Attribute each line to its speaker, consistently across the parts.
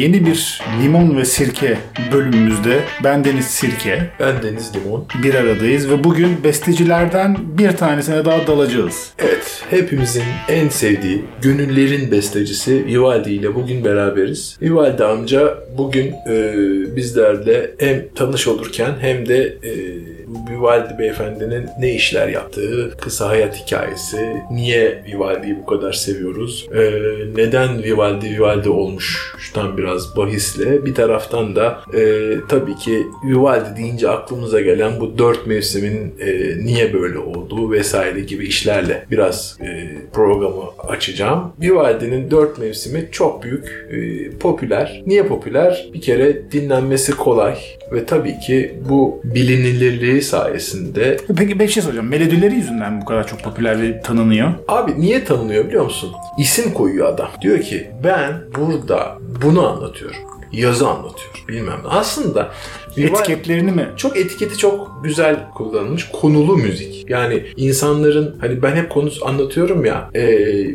Speaker 1: yeni bir limon ve sirke bölümümüzde ben Deniz Sirke
Speaker 2: Ben Deniz Limon.
Speaker 1: bir aradayız ve bugün bestecilerden bir tanesine daha dalacağız.
Speaker 2: Evet, hepimizin en sevdiği, gönüllerin bestecisi Vivaldi ile bugün beraberiz. Vivaldi amca bugün e, bizlerle hem tanış olurken hem de e, Vivaldi beyefendinin ne işler yaptığı, kısa hayat hikayesi, niye Vivaldi'yi bu kadar seviyoruz, e, neden Vivaldi Vivaldi olmuş şuradan biraz bahisle bir taraftan da e, tabii ki Vivaldi deyince aklımıza gelen bu dört mevsimin e, niye böyle olduğu vesaire gibi işlerle biraz e, programı açacağım. Vivaldi'nin dört mevsimi çok büyük, e, popüler. Niye popüler? Bir kere dinlenmesi kolay ve tabii ki bu bilinirliği sayesinde
Speaker 1: Peki bir şey soracağım. Melodileri yüzünden bu kadar çok popüler ve tanınıyor?
Speaker 2: Abi niye tanınıyor biliyor musun? İsim koyuyor adam. Diyor ki ben burada bunu anlatıyorum. Yazı anlatıyorum. Bilmem ne. Aslında
Speaker 1: Etiketlerini mi?
Speaker 2: çok etiketi çok güzel kullanılmış. Konulu müzik. Yani insanların hani ben hep konu anlatıyorum ya e,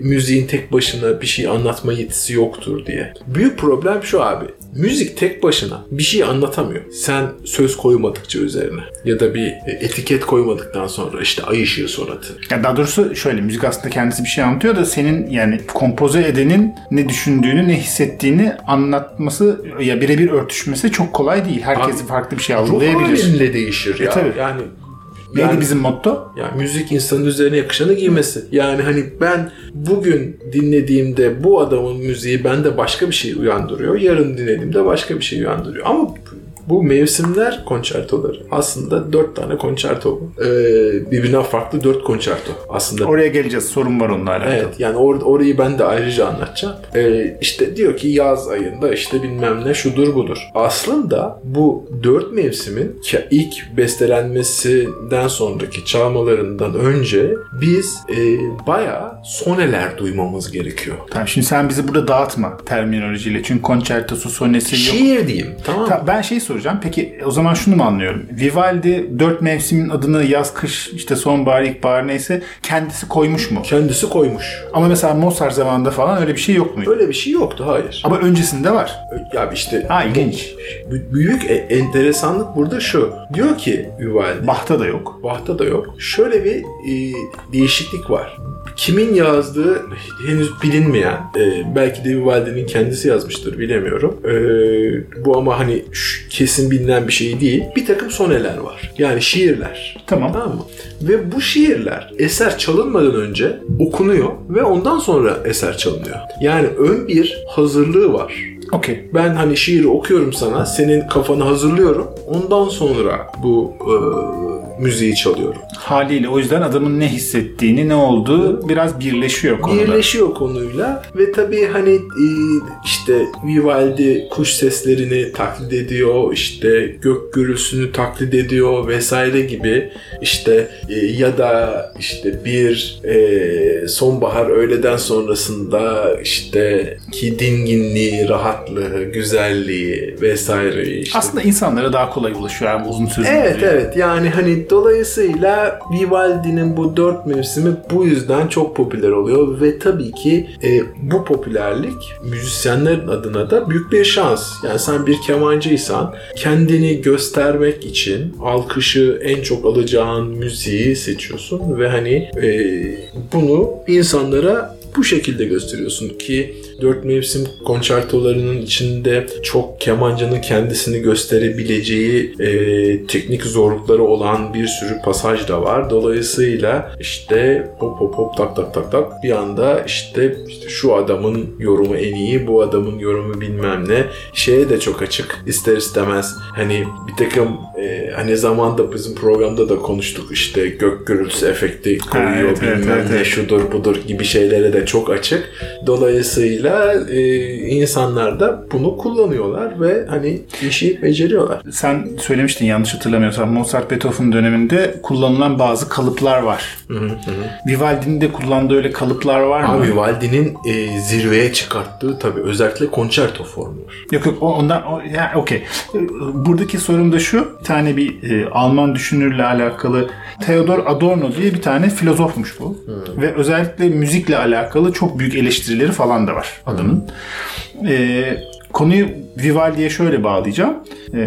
Speaker 2: müziğin tek başına bir şey anlatma yetisi yoktur diye. Büyük problem şu abi. Müzik tek başına bir şey anlatamıyor. Sen söz koymadıkça üzerine ya da bir e, etiket koymadıktan sonra işte ay ışığı sonatı.
Speaker 1: Ya daha doğrusu şöyle müzik aslında kendisi bir şey anlatıyor da senin yani kompoze edenin ne düşündüğünü ne hissettiğini anlatması ya birebir örtüşmesi çok kolay değil. Herkes
Speaker 2: Abi,
Speaker 1: farklı bir şey algılayabilir.
Speaker 2: halinle değişir ya.
Speaker 1: E, tabii.
Speaker 2: Yani
Speaker 1: Neydi
Speaker 2: yani-
Speaker 1: bizim motto?
Speaker 2: Yani müzik insanın üzerine yakışanı giymesi. Yani hani ben bugün dinlediğimde bu adamın müziği bende başka bir şey uyandırıyor. Yarın dinlediğimde başka bir şey uyandırıyor. Ama bu mevsimler konçertoları aslında dört tane konçerto. Ee, birbirinden farklı dört konçerto aslında.
Speaker 1: Oraya geleceğiz. Sorun var onunla alakalı.
Speaker 2: Evet yani or- orayı ben de ayrıca anlatacağım. Ee, işte diyor ki yaz ayında işte bilmem ne şudur budur. Aslında bu dört mevsimin ilk bestelenmesinden sonraki çalmalarından önce biz e, bayağı soneler duymamız gerekiyor.
Speaker 1: Tamam şimdi sen bizi burada dağıtma terminolojiyle. Çünkü konçertosu, sonesi yok.
Speaker 2: Şiir diyeyim tamam mı?
Speaker 1: Ta- Ben şey soracağım. Peki o zaman şunu mu anlıyorum? Vivaldi dört mevsimin adını yaz, kış, işte sonbahar, ilkbahar neyse kendisi koymuş mu?
Speaker 2: Kendisi koymuş.
Speaker 1: Ama mesela Mozart zamanında falan öyle bir şey yok muydu?
Speaker 2: Öyle bir şey yoktu hayır.
Speaker 1: Ama öncesinde var.
Speaker 2: Ya işte
Speaker 1: Ha ilginç.
Speaker 2: büyük e- enteresanlık burada şu. Diyor ki Vivaldi
Speaker 1: Bach'ta da yok.
Speaker 2: Bach'ta da yok. Şöyle bir e, değişiklik var. Kimin yazdığı henüz bilinmeyen, e, belki de Vivaldi'nin kendisi yazmıştır bilemiyorum. E, bu ama hani kesin bilinen bir şey değil. Bir takım soneler var. Yani şiirler.
Speaker 1: Tamam.
Speaker 2: Tamam mı? Ve bu şiirler eser çalınmadan önce okunuyor ve ondan sonra eser çalınıyor. Yani ön bir hazırlığı var.
Speaker 1: Okey.
Speaker 2: Ben hani şiiri okuyorum sana, senin kafanı hazırlıyorum. Ondan sonra bu e, müziği çalıyorum.
Speaker 1: Haliyle o yüzden adamın ne hissettiğini, ne olduğu biraz birleşiyor konuda.
Speaker 2: Birleşiyor konuyla ve tabii hani e, işte Vivaldi kuş seslerini taklit ediyor, işte gök gürültüsünü taklit ediyor vesaire gibi işte e, ya da işte bir e, sonbahar öğleden sonrasında işte ki dinginliği, rahatlığı, güzelliği vesaire işte
Speaker 1: Aslında insanlara daha kolay ulaşıyor abi uzun sözlü.
Speaker 2: Evet evet yani hani dolayısıyla Vivaldi'nin bu dört mevsimi bu yüzden çok popüler oluyor ve tabii ki e, bu popülerlik müzisyenlerin adına da büyük bir şans. Yani sen bir kemancıysan kendini göstermek için alkışı en çok alacağın müziği seçiyorsun ve hani e, bunu insanlara bu şekilde gösteriyorsun ki dört mevsim konçertolarının içinde çok kemancının kendisini gösterebileceği e, teknik zorlukları olan bir sürü pasaj da var. Dolayısıyla işte hop hop hop tak tak tak tak bir anda işte, işte şu adamın yorumu en iyi, bu adamın yorumu bilmem ne. Şeye de çok açık ister istemez hani bir takım e, hani zamanda bizim programda da konuştuk işte gök gürültüsü efekti koyuyor
Speaker 1: evet, evet,
Speaker 2: bilmem
Speaker 1: evet,
Speaker 2: ne
Speaker 1: evet.
Speaker 2: şudur budur gibi şeylere de de çok açık. Dolayısıyla e, insanlar da bunu kullanıyorlar ve hani işi beceriyorlar.
Speaker 1: Sen söylemiştin yanlış hatırlamıyorsam Mozart Beethoven döneminde kullanılan bazı kalıplar var. Vivaldi'nin de kullandığı öyle kalıplar var mı?
Speaker 2: Ama Vivaldi'nin e, zirveye çıkarttığı tabii özellikle konçerto formu.
Speaker 1: Yok yok ondan o, yani okey. Buradaki sorum da şu. Bir tane bir e, Alman düşünürle alakalı Theodor Adorno diye bir tane filozofmuş bu. Ve özellikle müzikle alakalı çok büyük eleştirileri falan da var adamın. E, konuyu Vivaldi'ye şöyle bağlayacağım. E,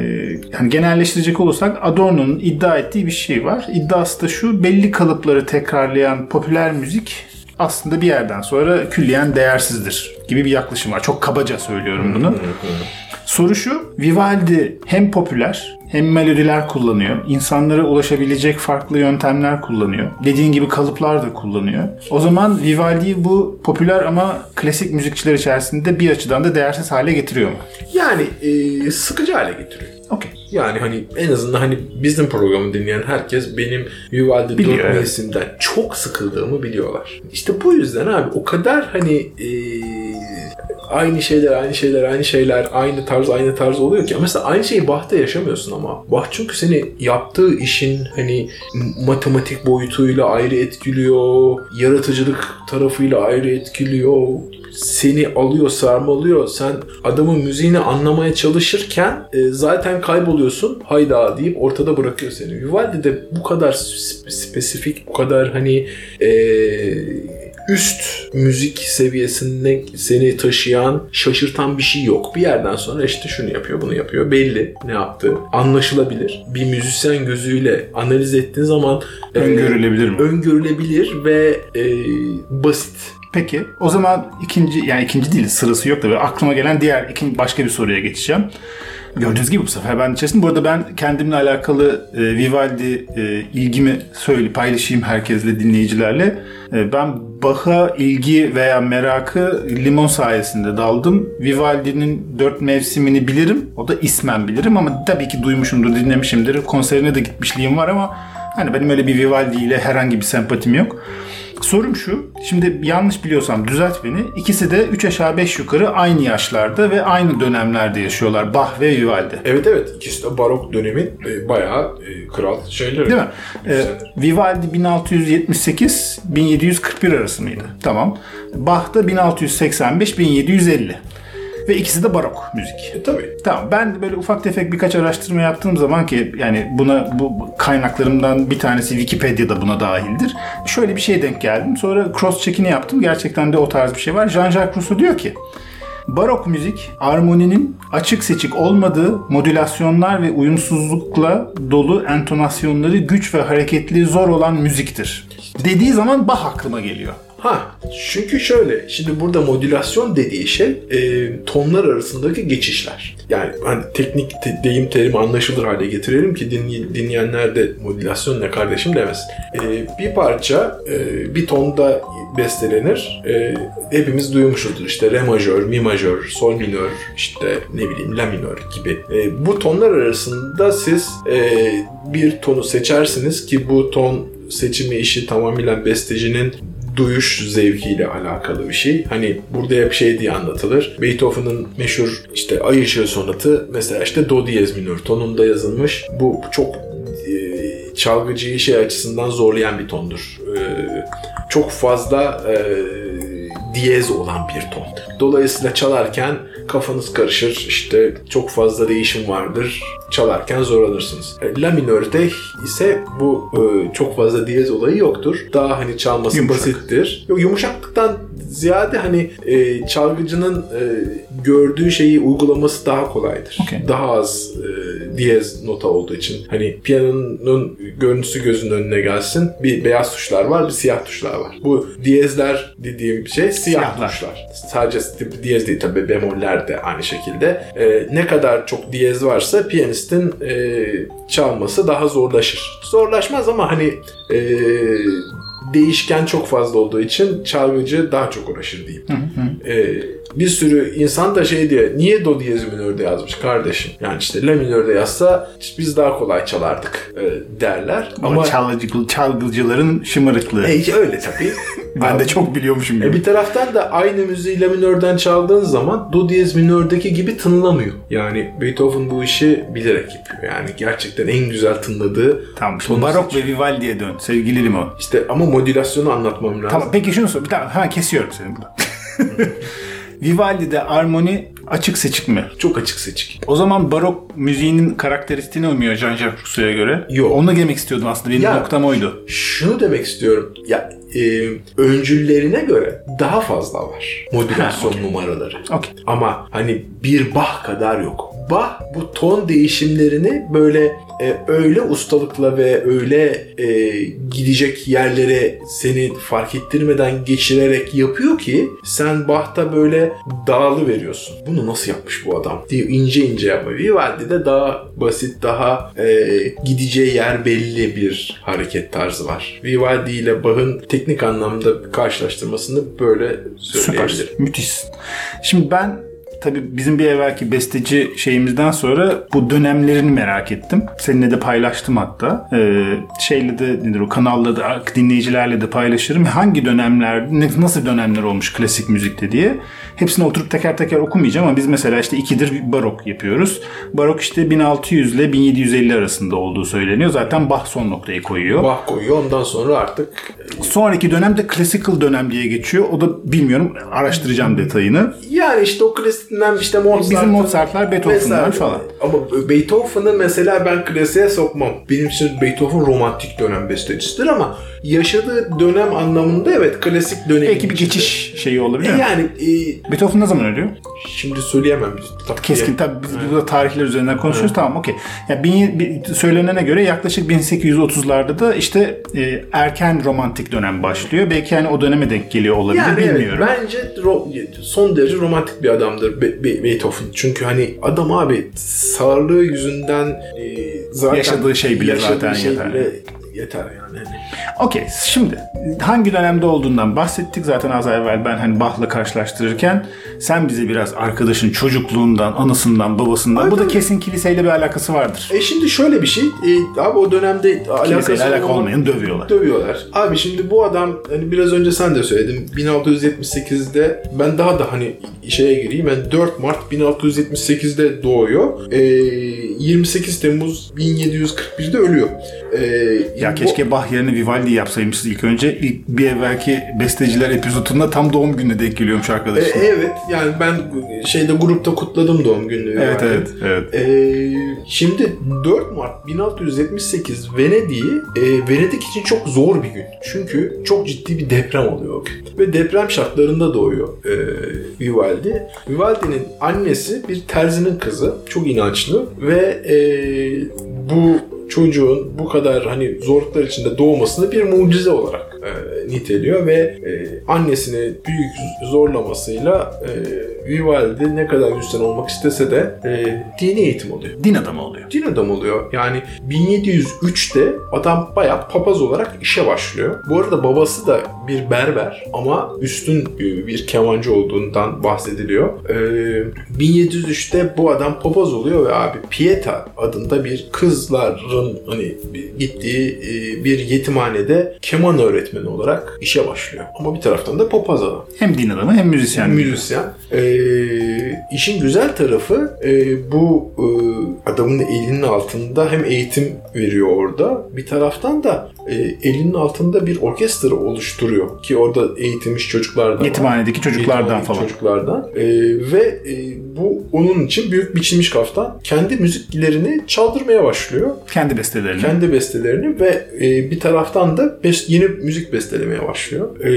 Speaker 1: yani genelleştirecek olursak Adorno'nun iddia ettiği bir şey var. İddiası da şu belli kalıpları tekrarlayan popüler müzik aslında bir yerden sonra külliyen değersizdir gibi bir yaklaşım var. Çok kabaca söylüyorum bunu. Soru şu, Vivaldi hem popüler hem melodiler kullanıyor. İnsanlara ulaşabilecek farklı yöntemler kullanıyor. Dediğin gibi kalıplar da kullanıyor. O zaman Vivaldi'yi bu popüler ama klasik müzikçiler içerisinde bir açıdan da değersiz hale getiriyor mu?
Speaker 2: Yani e, sıkıcı hale getiriyor.
Speaker 1: Okey.
Speaker 2: Yani hani en azından hani bizim programı dinleyen herkes benim Vivaldi dört
Speaker 1: evet.
Speaker 2: çok sıkıldığımı biliyorlar. İşte bu yüzden abi o kadar hani e, aynı şeyler aynı şeyler aynı şeyler aynı tarz aynı tarz oluyor ki. Mesela aynı şeyi Bach'ta yaşamıyorsun ama. Bach çünkü seni yaptığı işin hani matematik boyutuyla ayrı etkiliyor yaratıcılık tarafıyla ayrı etkiliyor. Seni alıyor sarmalıyor. Sen adamın müziğini anlamaya çalışırken e, zaten kayboluyorsun hayda deyip ortada bırakıyor seni. Vivaldi de bu kadar spe- spesifik bu kadar hani e, üst müzik seviyesinde seni taşıyan, şaşırtan bir şey yok. Bir yerden sonra işte şunu yapıyor, bunu yapıyor. Belli ne yaptığı. Anlaşılabilir. Bir müzisyen gözüyle analiz ettiğin zaman e,
Speaker 1: Öngörülebilir mi?
Speaker 2: öngörülebilir ve e, basit.
Speaker 1: Peki o zaman ikinci yani ikinci değil sırası yok da aklıma gelen diğer ikinci başka bir soruya geçeceğim. Gördüğünüz gibi bu sefer ben içerisinde. Bu arada ben kendimle alakalı e, Vivaldi e, ilgimi söyle paylaşayım herkesle dinleyicilerle. E, ben Bach'a ilgi veya merakı limon sayesinde daldım. Vivaldi'nin dört mevsimini bilirim. O da ismen bilirim ama tabii ki duymuşumdur, dinlemişimdir. Konserine de gitmişliğim var ama hani benim öyle bir Vivaldi ile herhangi bir sempatim yok. Sorum şu, şimdi yanlış biliyorsam düzelt beni. İkisi de 3 aşağı 5 yukarı aynı yaşlarda ve aynı dönemlerde yaşıyorlar. Bach ve Vivaldi.
Speaker 2: Evet evet ikisi de barok dönemin e, bayağı e, kral şeyleri.
Speaker 1: Değil mi? Ee, Vivaldi 1678-1741 arası mıydı? Tamam. Bach da 1685-1750. Ve ikisi de barok müzik.
Speaker 2: E, tabii.
Speaker 1: Tamam ben de böyle ufak tefek birkaç araştırma yaptığım zaman ki yani buna bu kaynaklarımdan bir tanesi Wikipedia'da buna dahildir. Şöyle bir şeye denk geldim. Sonra cross check'ini yaptım. Gerçekten de o tarz bir şey var. Jean-Jacques Rousseau diyor ki Barok müzik armoninin açık seçik olmadığı modülasyonlar ve uyumsuzlukla dolu entonasyonları güç ve hareketli zor olan müziktir. Dediği zaman Bach aklıma geliyor.
Speaker 2: Ha çünkü şöyle şimdi burada modülasyon dediği şey e, tonlar arasındaki geçişler. Yani hani teknik te- deyim terimi anlaşılır hale getirelim ki dinley- dinleyenler de modülasyon ne kardeşim demesin. E, bir parça e, bir tonda bestelenir. E, hepimiz duymuşuzdur işte re majör, mi majör, sol minör, işte ne bileyim la minör gibi. E, bu tonlar arasında siz e, bir tonu seçersiniz ki bu ton seçimi işi tamamıyla bestecinin duyuş zevkiyle alakalı bir şey. Hani burada hep şey diye anlatılır. Beethoven'ın meşhur işte Ay Işığı sonatı mesela işte do diyez minör tonunda yazılmış. Bu çok e, çalgıcıyı şey açısından zorlayan bir tondur. E, çok fazla e, diyez olan bir ton. Dolayısıyla çalarken kafanız karışır. İşte çok fazla değişim vardır. Çalarken zorlanırsınız. E, La minörde ise bu e, çok fazla diyez olayı yoktur. Daha hani çalması
Speaker 1: Yumuşak.
Speaker 2: basittir. Yok, yumuşaklıktan ziyade hani e, çalgıcının e, gördüğü şeyi uygulaması daha kolaydır.
Speaker 1: Okey.
Speaker 2: Daha az e, diyez nota olduğu için. Hani piyanonun görüntüsü gözünün önüne gelsin. Bir beyaz tuşlar var, bir siyah tuşlar var. Bu diyezler dediğim şey siyah
Speaker 1: Siyahlar.
Speaker 2: tuşlar. Sadece diyez değil tabii bemoller de aynı şekilde. E, ne kadar çok diyez varsa piyanistin e, çalması daha zorlaşır. Zorlaşmaz ama hani e, değişken çok fazla olduğu için çalgıcı daha çok uğraşır diyeyim. Ee, bir sürü insan da şey diyor niye do diyez minörde yazmış kardeşim? Yani işte la minörde yazsa biz daha kolay çalardık e, derler.
Speaker 1: Ama,
Speaker 2: Ama,
Speaker 1: çalgıcı, çalgıcıların şımarıklığı.
Speaker 2: E, öyle tabii.
Speaker 1: ben de çok biliyormuşum gibi.
Speaker 2: E bir taraftan da aynı müziği la minörden çaldığın zaman do diyez minördeki gibi tınlamıyor. Yani Beethoven bu işi bilerek yapıyor. Yani gerçekten en güzel tınladığı
Speaker 1: Tamam
Speaker 2: tonu
Speaker 1: barok ve Vivaldi'ye dön sevgili Limon.
Speaker 2: İşte ama modülasyonu anlatmam lazım.
Speaker 1: Tamam peki şunu sor. Bir daha ha, kesiyorum seni burada. Vivaldi'de armoni açık seçik mi?
Speaker 2: Çok açık seçik.
Speaker 1: O zaman barok müziğinin karakteristiğine uymuyor Jean-Jacques Rousseau'ya göre.
Speaker 2: Yok.
Speaker 1: Onu demek istiyordum aslında. Benim
Speaker 2: Ya-
Speaker 1: noktam oydu.
Speaker 2: Şunu demek istiyorum. Ya e, öncüllerine göre daha fazla var modülasyon
Speaker 1: Ha,
Speaker 2: numaraları.
Speaker 1: Okey.
Speaker 2: Ama hani bir Bach kadar yok. Bach bu ton değişimlerini böyle e, öyle ustalıkla ve öyle e, gidecek yerlere seni fark ettirmeden geçirerek yapıyor ki sen Bach'ta böyle dağılı veriyorsun. Bunu nasıl yapmış bu adam diye ince ince yapıyor. Vivaldi'de daha basit, daha e, gideceği yer belli bir hareket tarzı var. Vivaldi ile Bach'ın teknik anlamda karşılaştırmasını böyle
Speaker 1: Süper.
Speaker 2: söyleyebilirim.
Speaker 1: Müthiş. Şimdi ben tabii bizim bir evvelki besteci şeyimizden sonra bu dönemlerini merak ettim. Seninle de paylaştım hatta. Ee, şeyle de nedir o kanalda da dinleyicilerle de paylaşırım. Hangi dönemler, ne- nasıl dönemler olmuş klasik müzikte diye. Hepsini oturup teker teker okumayacağım ama biz mesela işte ikidir barok yapıyoruz. Barok işte 1600 ile 1750 arasında olduğu söyleniyor. Zaten Bach son noktayı koyuyor.
Speaker 2: Bach koyuyor. Ondan sonra artık
Speaker 1: Sonraki dönem de classical dönem diye geçiyor. O da bilmiyorum araştıracağım detayını.
Speaker 2: yani işte o klasiğinden işte Mozart.
Speaker 1: Bizim Mozart'lar, Beethoven'lar falan.
Speaker 2: Ama Beethoven'ı mesela ben klasiğe sokmam. Benim için Beethoven romantik dönem bestecisidir ama yaşadığı dönem anlamında evet klasik dönem.
Speaker 1: Belki bir geçiş şeyi olabilir mi?
Speaker 2: Yani e,
Speaker 1: Beethoven ne zaman ölüyor?
Speaker 2: şimdi söyleyemem. Tabii
Speaker 1: Keskin tabii biz burada tarihler üzerinden konuşuyoruz tamam okey. Ya bin, söylenene göre yaklaşık 1830'larda da işte e, erken romantik dönem başlıyor. Belki hani o döneme denk geliyor olabilir
Speaker 2: Yani evet,
Speaker 1: bilmiyorum.
Speaker 2: bence ro- son derece romantik bir adamdır Be- Be- Beethoven. Çünkü hani adam abi sağlığı yüzünden e, zaten
Speaker 1: Yaşadığı şey bile
Speaker 2: yaşadığı
Speaker 1: zaten
Speaker 2: şey
Speaker 1: yeter.
Speaker 2: bile yeter yani. Hani
Speaker 1: Okey şimdi hangi dönemde olduğundan bahsettik zaten az evvel ben hani Bach'la karşılaştırırken sen bize biraz arkadaşın çocukluğundan, anısından, babasından
Speaker 2: Ay,
Speaker 1: bu da kesin kiliseyle bir alakası vardır.
Speaker 2: E şimdi şöyle bir şey. E, abi o dönemde alakası
Speaker 1: Kiliseyle alakalı
Speaker 2: olan-
Speaker 1: olmayanı dövüyorlar.
Speaker 2: dövüyorlar. Abi şimdi bu adam hani biraz önce sen de söyledin 1678'de ben daha da hani şeye gireyim yani 4 Mart 1678'de doğuyor. E, 28 Temmuz 1741'de ölüyor. E,
Speaker 1: Ya
Speaker 2: bu-
Speaker 1: keşke Bach yerine Vivaldi yapsaymışız ilk önce. İlk bir evvelki besteciler epizodunda tam doğum gününe denk geliyormuş
Speaker 2: E,
Speaker 1: arkadaşım.
Speaker 2: evet yani ben şeyde grupta kutladım doğum gününü.
Speaker 1: evet
Speaker 2: yani.
Speaker 1: evet evet.
Speaker 2: Ee, şimdi 4 Mart 1678 Venedik'i e, Venedik için çok zor bir gün. Çünkü çok ciddi bir deprem oluyor o gün. Ve deprem şartlarında doğuyor e, Vivaldi. Vivaldi'nin annesi bir terzinin kızı. Çok inançlı ve e, bu çocuğun bu kadar hani zorluklar içinde doğmasını bir mucize olarak e, niteliyor ve e, annesini büyük zorlamasıyla e, Vivaldi ne kadar müzisyen olmak istese de e, dini eğitim alıyor.
Speaker 1: Din adamı oluyor.
Speaker 2: Din adam oluyor. Yani 1703'te adam bayağı papaz olarak işe başlıyor. Bu arada babası da bir berber ama üstün bir kemancı olduğundan bahsediliyor. Ee, 1703'te bu adam papaz oluyor ve abi Pieta adında bir kızların hani gittiği e, bir yetimhanede keman öğretmeni olarak işe başlıyor. Ama bir taraftan da papaz adam
Speaker 1: Hem din adamı hem müzisyen.
Speaker 2: müzisyen. Ee, işin güzel tarafı e, bu e, adamın elinin altında hem eğitim veriyor orada bir taraftan da e, elinin altında bir orkestra oluşturuyor ki orada eğitilmiş çocuklardan.
Speaker 1: Yetimhanedeki çocuklardan falan.
Speaker 2: çocuklardan Ee, ve e, bu onun için büyük biçilmiş kaftan kendi müziklerini çaldırmaya başlıyor
Speaker 1: Kendi bestelerini.
Speaker 2: kendi bestelerini ve e, bir taraftan da bes- yeni müzik bestelemeye başlıyor. E,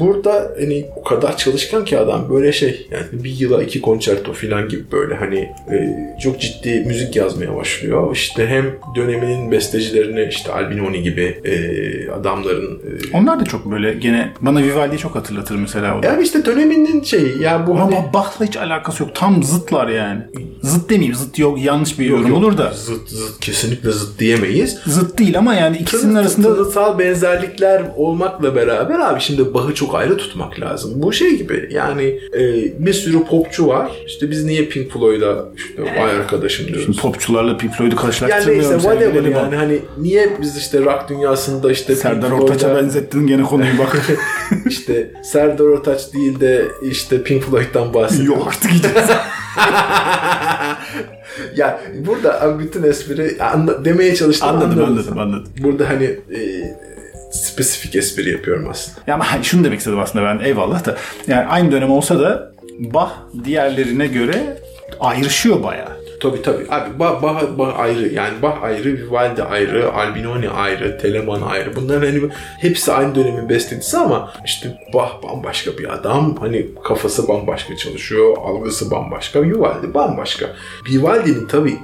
Speaker 2: burada hani o kadar çalışkan ki adam böyle şey yani bir yıla iki konçerto falan gibi böyle hani e, çok ciddi müzik yazmaya başlıyor. İşte hem döneminin bestecilerini işte Albinoni gibi e, adamların e,
Speaker 1: Onlar da çok böyle gene bana Vivaldi'yi çok hatırlatır mesela o da.
Speaker 2: yani işte döneminin şeyi ya bu hani
Speaker 1: Ama Bach'la hiç alakası yok. Tam zıtlar yani. zıt demeyeyim. Zıt yok yanlış bir yorum
Speaker 2: Yok,
Speaker 1: olur da.
Speaker 2: Zıt, zıt kesinlikle zıt diyemeyiz.
Speaker 1: Zıt değil ama yani ikisinin arasında
Speaker 2: Tınısal benzerlikler olmakla beraber abi şimdi Bach'ı çok ayrı tutmak lazım. Bu şey gibi yani e, bir sürü popçu var. İşte biz niye Pink Floyd'a işte vay arkadaşım diyoruz.
Speaker 1: popçularla Pink Floyd'u
Speaker 2: Yani
Speaker 1: karşılaştırmıyorum.
Speaker 2: neyse whatever yani hani niye biz işte rock dünyasında işte
Speaker 1: Serdar
Speaker 2: Pink
Speaker 1: Ortaç'a
Speaker 2: Floyd'a-
Speaker 1: benzettin gene konuyu bak.
Speaker 2: işte Serdar Ortaç değil de işte Pink Floyd'dan bahsediyor.
Speaker 1: Yok artık gideceğiz.
Speaker 2: ya burada bütün espri anla- demeye çalıştım
Speaker 1: anladım
Speaker 2: anladın.
Speaker 1: anladım anladım.
Speaker 2: Burada hani e, spesifik espri yapıyorum aslında.
Speaker 1: Ya ama hani şunu demek istedim aslında ben eyvallah da. Yani aynı dönem olsa da Bach diğerlerine göre ayrışıyor bayağı.
Speaker 2: Tabii tabii. Abi Bach, Bach, Bach ayrı. Yani Bach ayrı, Vivaldi ayrı, Albinoni ayrı, Telemann ayrı. Bunların hani hepsi aynı dönemin bestecisi ama işte Bach bambaşka bir adam. Hani kafası bambaşka çalışıyor, algısı bambaşka. Vivaldi bambaşka. Vivaldi'nin tabii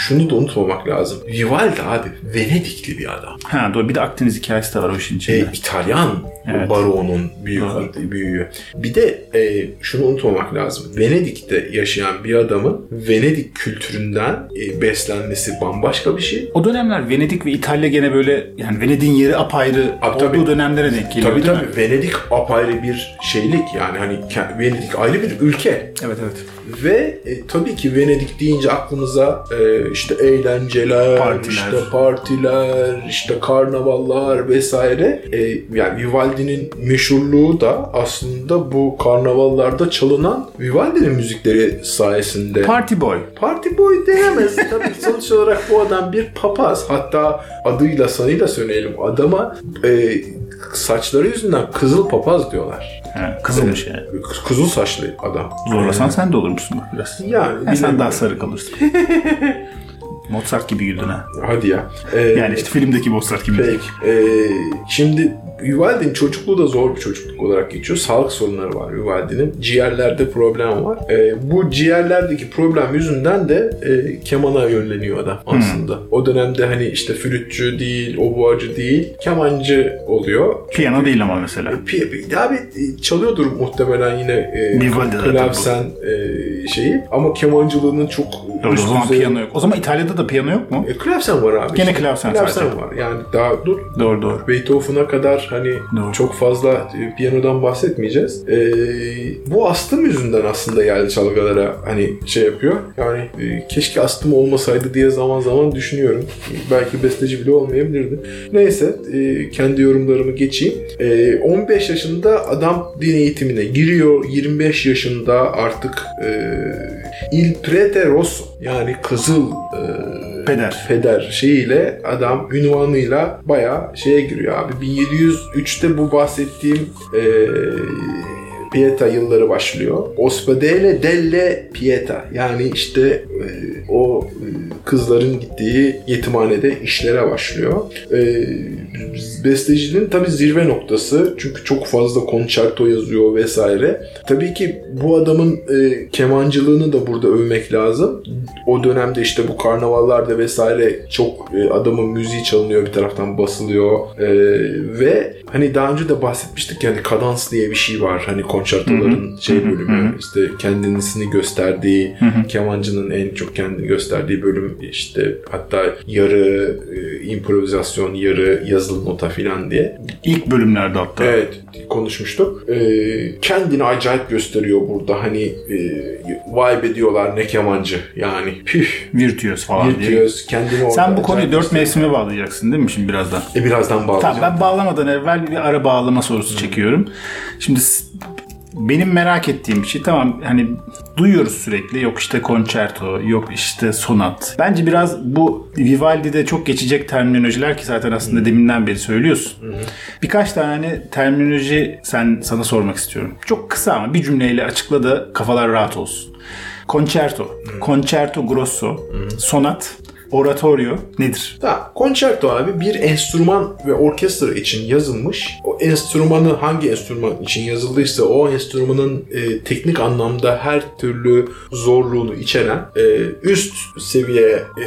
Speaker 2: şunu da unutmamak lazım. Vivaldi abi Venedikli bir adam.
Speaker 1: Ha doğru bir de Akdeniz hikayesi de var o işin içinde.
Speaker 2: E, İtalyan
Speaker 1: Evet.
Speaker 2: baronun büyük
Speaker 1: Doğru.
Speaker 2: büyüğü. Bir de e, şunu unutmamak lazım. Venedik'te yaşayan bir adamın Venedik kültüründen e, beslenmesi bambaşka bir şey.
Speaker 1: O dönemler Venedik ve İtalya gene böyle yani Venedik'in yeri apayrı
Speaker 2: Abi
Speaker 1: olduğu
Speaker 2: tabii.
Speaker 1: dönemlere denk geliyor
Speaker 2: Tabii
Speaker 1: değil
Speaker 2: tabii
Speaker 1: mi?
Speaker 2: Venedik apayrı bir şeylik yani hani Venedik ayrı bir ülke.
Speaker 1: Evet evet.
Speaker 2: Ve e, tabii ki Venedik deyince aklımıza e, işte eğlenceler,
Speaker 1: Partiler.
Speaker 2: işte partiler, işte karnavallar vesaire. E, yani Vivaldi'nin meşhurluğu da aslında bu karnavallarda çalınan Vivaldi'nin müzikleri sayesinde.
Speaker 1: Party Boy.
Speaker 2: Party boy diyemez. Tabii sonuç olarak bu adam bir papaz. Hatta adıyla sanıyla söyleyelim. Adama e, saçları yüzünden kızıl papaz diyorlar.
Speaker 1: Ha, kızılmış yani.
Speaker 2: Kızıl saçlı adam.
Speaker 1: Zorlasan sen de olurmuşsun bak biraz.
Speaker 2: Yani
Speaker 1: Ha, sen daha sarı kalırsın. Mozart gibi güldün ha.
Speaker 2: Hadi ya. Ee,
Speaker 1: Yani işte filmdeki Mozart gibi.
Speaker 2: Peki. Ee, şimdi Vivaldi'nin çocukluğu da zor bir çocukluk olarak geçiyor. Sağlık sorunları var Vivaldi'nin. Ciğerlerde problem var. Ee, bu ciğerlerdeki problem yüzünden de e, kemana yönleniyor adam aslında. O dönemde hani işte flütçü değil, oboacı değil, kemancı oluyor.
Speaker 1: Piyano değil ama mesela.
Speaker 2: Pi- pi- Abi e, çalıyordur muhtemelen yine e, klavsen e, şeyi ama kemancılığının çok
Speaker 1: Doğru, o zaman
Speaker 2: düzey-
Speaker 1: piyano yok. O zaman İtalya'da da piyano yok mu?
Speaker 2: E, klavsen var abi.
Speaker 1: Gene
Speaker 2: işte.
Speaker 1: klavsen sadece.
Speaker 2: var. Yani daha dur
Speaker 1: Doğru doğru.
Speaker 2: Beethoven'a kadar hani
Speaker 1: Doğru.
Speaker 2: çok fazla e, piyanodan bahsetmeyeceğiz. E, bu astım yüzünden aslında yerli çalgılara hani şey yapıyor. Yani e, keşke astım olmasaydı diye zaman zaman düşünüyorum. Belki besteci bile olmayabilirdi. Neyse e, kendi yorumlarımı geçeyim. E, 15 yaşında adam din eğitimine giriyor. 25 yaşında artık e, Il Prete Rosso yani Kızıl e,
Speaker 1: Peder.
Speaker 2: peder şeyiyle adam ünvanıyla bayağı şeye giriyor abi. 1703'te bu bahsettiğim e, Pieta yılları başlıyor. Ospedale delle Pieta yani işte e, o e, kızların gittiği yetimhanede işlere başlıyor. E, bestecinin tabi zirve noktası çünkü çok fazla konçerto yazıyor vesaire. Tabii ki bu adamın e, kemancılığını da burada övmek lazım. O dönemde işte bu karnavallarda vesaire çok e, adamın müziği çalınıyor bir taraftan basılıyor E, ve hani daha önce de bahsetmiştik yani kadans diye bir şey var hani konçertoların şey bölümü işte kendisini gösterdiği kemancının en çok kendini gösterdiği bölüm işte hatta yarı e, improvizasyon yarı yazılı nota filan diye
Speaker 1: İlk bölümlerde hatta.
Speaker 2: Evet konuşmuştuk. Ee, kendini acayip gösteriyor burada. Hani e, vay be diyorlar ne kemancı. Yani püh
Speaker 1: Virtüöz falan diye.
Speaker 2: virtüöz kendini orada
Speaker 1: Sen bu konuyu dört mevsime bağlayacaksın değil mi şimdi birazdan?
Speaker 2: E, birazdan bağlayacağım.
Speaker 1: Tamam ben bağlamadan evvel bir ara bağlama sorusu çekiyorum. Şimdi benim merak ettiğim bir şey tamam hani duyuyoruz sürekli yok işte konçerto yok işte sonat. Bence biraz bu Vivaldi'de çok geçecek terminolojiler ki zaten aslında deminden beri söylüyorsun. Birkaç tane hani terminoloji sen sana sormak istiyorum. Çok kısa ama bir cümleyle açıkla da kafalar rahat olsun. Concerto, concerto grosso, sonat, Oratorio nedir?
Speaker 2: Ha, konçerto abi bir enstrüman ve orkestra için yazılmış. O enstrümanı hangi enstrüman için yazıldıysa o enstrümanın e, teknik anlamda her türlü zorluğunu içeren e, üst seviye e,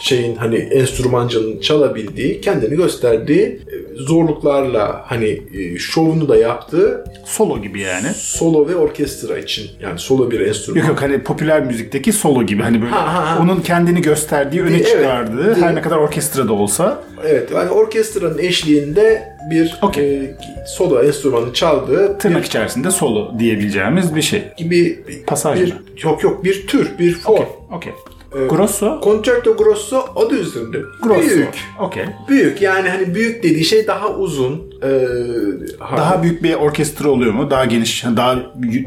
Speaker 2: şeyin hani enstrümancının çalabildiği, kendini gösterdiği e, zorluklarla hani e, şovunu da yaptığı
Speaker 1: Solo gibi yani.
Speaker 2: solo ve orkestra için yani solo bir enstrüman.
Speaker 1: Yok yok hani popüler müzikteki solo gibi hani böyle
Speaker 2: Ha, ha, ha.
Speaker 1: onun kendini gösterdiği, öne
Speaker 2: Evet.
Speaker 1: çıkardığı
Speaker 2: Değil.
Speaker 1: her ne kadar orkestrada olsa
Speaker 2: Evet yani orkestranın eşliğinde bir
Speaker 1: Okey.
Speaker 2: e, solo enstrümanı çaldığı
Speaker 1: tırnak
Speaker 2: bir
Speaker 1: içerisinde solo diyebileceğimiz bir şey.
Speaker 2: gibi
Speaker 1: Pasaj
Speaker 2: bir
Speaker 1: mı?
Speaker 2: yok yok bir tür bir form.
Speaker 1: Okey.
Speaker 2: Ee,
Speaker 1: Grosso?
Speaker 2: Concerto grosso adı üzerinde.
Speaker 1: Grosso.
Speaker 2: Büyük.
Speaker 1: Okey.
Speaker 2: Büyük yani hani büyük dediği şey daha uzun. E, ha-
Speaker 1: Daha büyük bir orkestra oluyor mu? Daha geniş, daha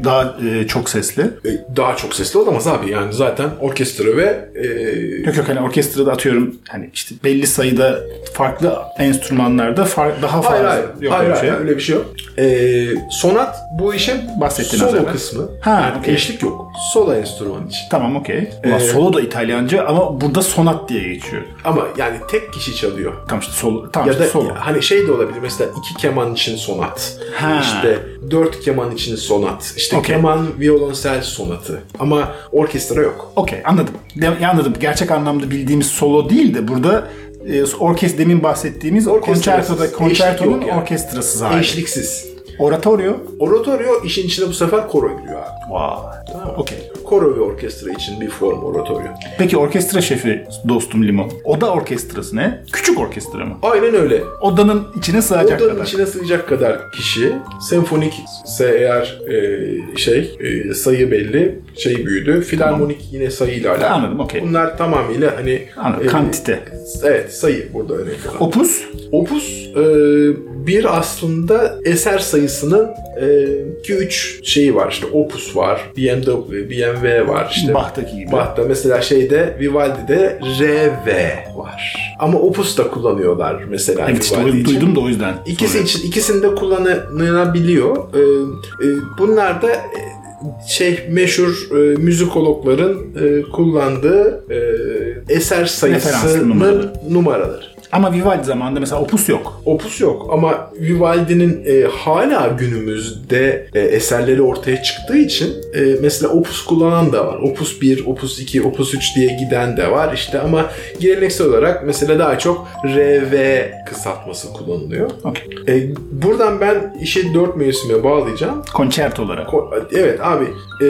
Speaker 1: daha e, çok sesli.
Speaker 2: e, daha çok sesli olamaz abi yani zaten orkestra ve e,
Speaker 1: Yok yok hani orkestrada atıyorum hani işte belli sayıda farklı enstrümanlarda far, daha fazla
Speaker 2: hayır hayır
Speaker 1: yok
Speaker 2: hayır,
Speaker 1: öyle
Speaker 2: hayır,
Speaker 1: şey.
Speaker 2: öyle bir şey yok. E, sonat bu işin
Speaker 1: Bahsettiğin
Speaker 2: solo kısmı.
Speaker 1: Ha,
Speaker 2: yani
Speaker 1: okey.
Speaker 2: eşlik yok. Solo enstrüman için.
Speaker 1: Tamam okey.
Speaker 2: Ee,
Speaker 1: solo da İtalyanca ama burada sonat diye geçiyor.
Speaker 2: Ama yani tek kişi çalıyor.
Speaker 1: Tamam işte solo. Tamam
Speaker 2: Ya
Speaker 1: işte
Speaker 2: da
Speaker 1: solo.
Speaker 2: hani şey de olabilir mesela iki keman için sonat.
Speaker 1: Ha.
Speaker 2: İşte dört keman için sonat. İşte
Speaker 1: Okey.
Speaker 2: keman violonsel sonatı. Ama orkestra yok.
Speaker 1: Okey anladım. De- anladım. Gerçek anlamda bildiğimiz solo değil de burada e, orkest demin bahsettiğimiz konçertoda konçertonun
Speaker 2: yani.
Speaker 1: orkestrasız hali.
Speaker 2: Eşliksiz.
Speaker 1: Oratorio.
Speaker 2: Oratorio işin içine bu sefer koro giriyor abi.
Speaker 1: Vay. Okey.
Speaker 2: Koro ve orkestra için bir form oratorio.
Speaker 1: Peki orkestra şefi dostum Limon. Oda orkestrası ne? Küçük orkestra mı?
Speaker 2: Aynen öyle.
Speaker 1: Odanın içine sığacak
Speaker 2: Odanın
Speaker 1: kadar.
Speaker 2: içine sığacak kadar kişi. Senfonik ise eğer e, şey e, sayı belli, şey büyüdü. Filarmonik yine sayıyla alakalı.
Speaker 1: Anladım, okey.
Speaker 2: Bunlar tamamıyla hani
Speaker 1: Anladım, kantite.
Speaker 2: Evet, sayı burada önemli olan.
Speaker 1: Opus.
Speaker 2: Opus e, bir aslında eser sayısının 2-3 şeyi var. İşte opus var, BMW, BMW var. işte
Speaker 1: Bach'taki gibi.
Speaker 2: Bach'ta mesela şeyde Vivaldi'de RV var. Ama opus da kullanıyorlar mesela
Speaker 1: Evet işte
Speaker 2: Vivaldi
Speaker 1: o-
Speaker 2: için.
Speaker 1: duydum da o yüzden.
Speaker 2: İkisi için ikisini de kullanılabiliyor. Ee, e, bunlar da e, şey meşhur e, müzikologların e, kullandığı e, eser sayısının
Speaker 1: numaraları.
Speaker 2: numaraları.
Speaker 1: Ama Vivaldi zamanında mesela opus yok.
Speaker 2: Opus yok ama Vivaldi'nin e, hala günümüzde e, eserleri ortaya çıktığı için e, mesela opus kullanan da var. Opus 1, opus 2, opus 3 diye giden de var işte ama geleneksel olarak mesela daha çok RV kısaltması kullanılıyor.
Speaker 1: Okey.
Speaker 2: E, buradan ben işi dört mevsime bağlayacağım.
Speaker 1: Konçert olarak.
Speaker 2: Ko- Evet abi e,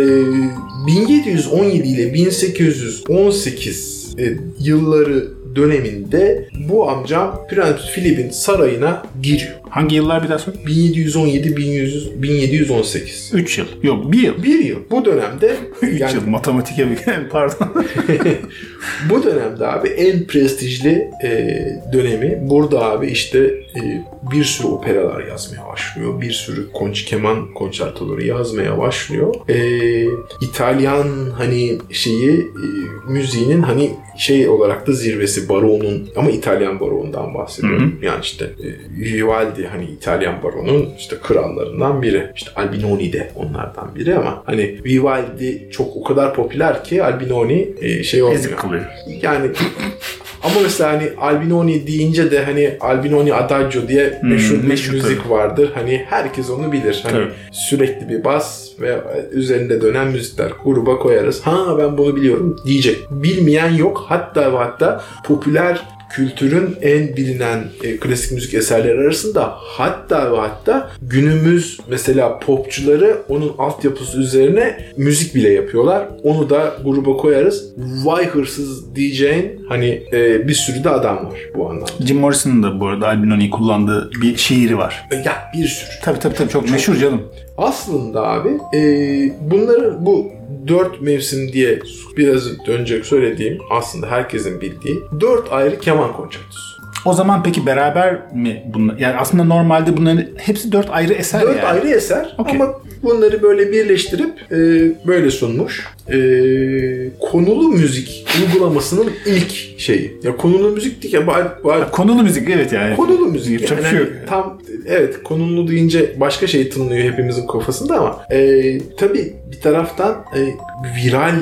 Speaker 2: 1717 ile 1818 e, yılları döneminde bu amcam Prens Philip'in sarayına giriyor.
Speaker 1: Hangi yıllar bir daha sor?
Speaker 2: 1717 1100 1718.
Speaker 1: 3 yıl. Yok 1 yıl.
Speaker 2: Bir yıl. Bu dönemde
Speaker 1: 3
Speaker 2: yani
Speaker 1: yıl. Matematik pardon.
Speaker 2: bu dönemde abi en prestijli e, dönemi. Burada abi işte e, bir sürü operalar yazmaya başlıyor. Bir sürü konç keman konçertoları yazmaya başlıyor. E, İtalyan hani şeyi e, müziğinin hani şey olarak da zirvesi baronun ama İtalyan baronundan bahsediyorum. Yani işte e, Vivaldi hani İtalyan baronun işte krallarından biri. İşte Albinoni de onlardan biri ama hani Vivaldi çok o kadar popüler ki Albinoni e, şey olmuyor.
Speaker 1: Ezik kılıyor.
Speaker 2: Yani ama mesela hani Albinoni deyince de hani Albinoni Adagio diye meşhur bir
Speaker 1: Hmm, meşhur
Speaker 2: müzik vardır. Hani herkes onu bilir. Hani
Speaker 1: Tabii.
Speaker 2: sürekli bir bas ve üzerinde dönen müzikler gruba koyarız. Ha ben bunu biliyorum diyecek. Bilmeyen yok. Hatta ve hatta popüler kültürün en bilinen e, klasik müzik eserleri arasında hatta ve hatta günümüz mesela popçuları onun altyapısı üzerine müzik bile yapıyorlar. Onu da gruba koyarız. Vay hırsız diyeceğin hani e, bir sürü de adam var bu anlamda.
Speaker 1: Jim Morrison'ın da bu arada Albinoni'yi kullandığı bir şiiri var.
Speaker 2: E, Ya bir sürü.
Speaker 1: Tabii tabii tabii çok meşhur canım.
Speaker 2: Aslında abi e, bunları bu dört mevsim diye biraz önce söylediğim aslında herkesin bildiği dört ayrı keman konçertosu.
Speaker 1: O zaman peki beraber mi bunlar? Yani aslında normalde bunların hepsi dört ayrı eser
Speaker 2: Dört
Speaker 1: yani.
Speaker 2: ayrı eser
Speaker 1: Okey.
Speaker 2: ama bunları böyle birleştirip e, böyle sunmuş. E, konulu müzik uygulamasının ilk şeyi. Ya konulu müzik değil ya ba- ba-
Speaker 1: Konulu müzik evet yani.
Speaker 2: konulu müzik.
Speaker 1: Yapacak
Speaker 2: Yani
Speaker 1: şey yok.
Speaker 2: hani tam evet konulu deyince başka şey tınlıyor hepimizin kafasında ama e, tabii bir taraftan e, viral